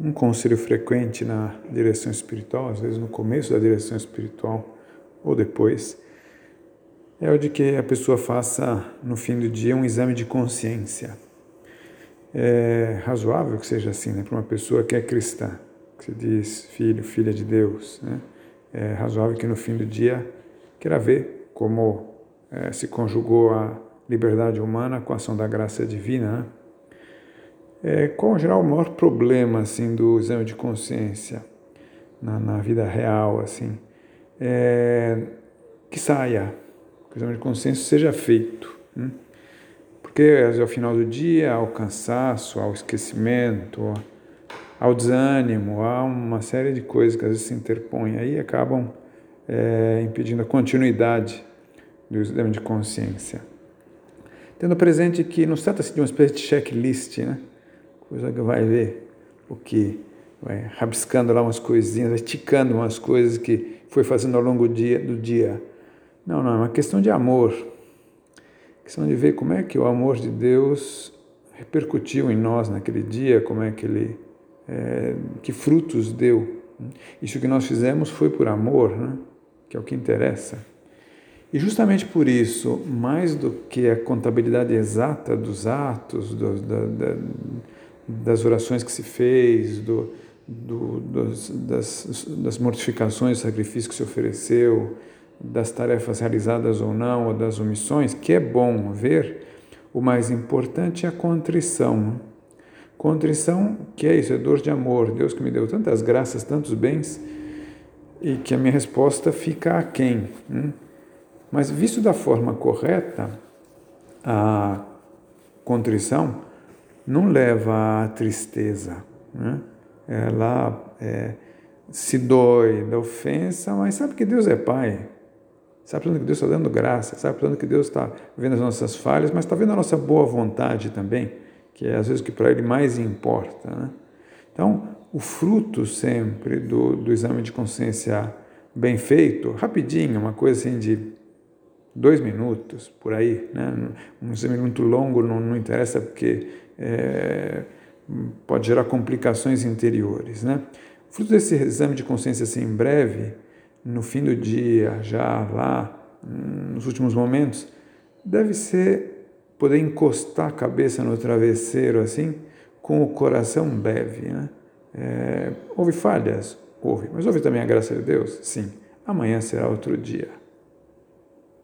um conselho frequente na direção espiritual, às vezes no começo da direção espiritual ou depois, é o de que a pessoa faça no fim do dia um exame de consciência. É razoável que seja assim, né, para uma pessoa que é cristã, que se diz filho, filha de Deus, né? É razoável que no fim do dia queira ver como é, se conjugou a liberdade humana com a ação da graça divina. Né? É, qual, em geral, o maior problema assim, do exame de consciência na, na vida real? assim é, Que saia, que o exame de consciência seja feito. Né? Porque ao final do dia, ao cansaço, ao esquecimento, ao desânimo, há uma série de coisas que às vezes se interpõem aí acabam é, impedindo a continuidade do exame de consciência. Tendo presente que não se trata de uma espécie de checklist, né? Coisa que vai ver o que vai rabiscando lá umas coisinhas, esticando umas coisas que foi fazendo ao longo do dia. Do dia. Não, não, é uma questão de amor. Questão de ver como é que o amor de Deus repercutiu em nós naquele dia, como é que ele, é, que frutos deu. Isso que nós fizemos foi por amor, né? que é o que interessa. E justamente por isso, mais do que a contabilidade exata dos atos, do, da, da, das orações que se fez, do, do, das, das mortificações, sacrifícios que se ofereceu, das tarefas realizadas ou não, ou das omissões, que é bom ver, o mais importante é a contrição. Contrição, que é isso, é dor de amor. Deus que me deu tantas graças, tantos bens, e que a minha resposta fica aquém. Hein? Mas visto da forma correta, a contrição não leva à tristeza. Né? Ela é, se dói da ofensa, mas sabe que Deus é Pai. Sabe que Deus está dando graça, sabe que Deus está vendo as nossas falhas, mas está vendo a nossa boa vontade também, que é às vezes o que para Ele mais importa. Né? Então, o fruto sempre do, do exame de consciência bem feito, rapidinho, uma coisa assim de dois minutos, por aí, né? um exame muito longo não, não interessa porque é, pode gerar complicações interiores. Né? Fruto desse exame de consciência assim, em breve, no fim do dia, já lá, nos últimos momentos, deve ser poder encostar a cabeça no travesseiro assim, com o coração beve. Né? É, houve falhas? Houve. Mas houve também a graça de Deus? Sim. Amanhã será outro dia.